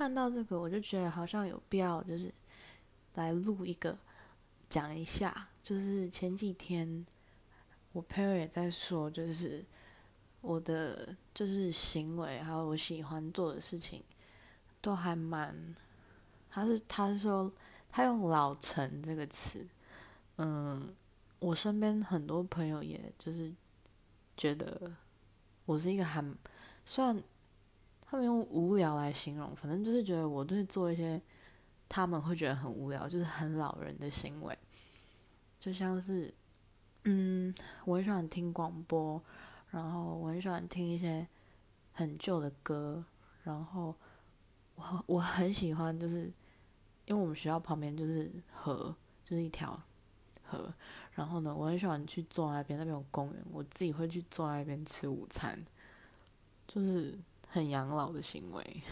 看到这个，我就觉得好像有必要，就是来录一个讲一下。就是前几天我朋友也在说，就是我的就是行为还有我喜欢做的事情，都还蛮，他是他是说他用“老成”这个词，嗯，我身边很多朋友也就是觉得我是一个很算。他们用无聊来形容，反正就是觉得我对做一些他们会觉得很无聊，就是很老人的行为，就像是，嗯，我很喜欢听广播，然后我很喜欢听一些很旧的歌，然后我我很喜欢，就是因为我们学校旁边就是河，就是一条河，然后呢，我很喜欢去坐那边，那边有公园，我自己会去坐那边吃午餐，就是。很养老的行为，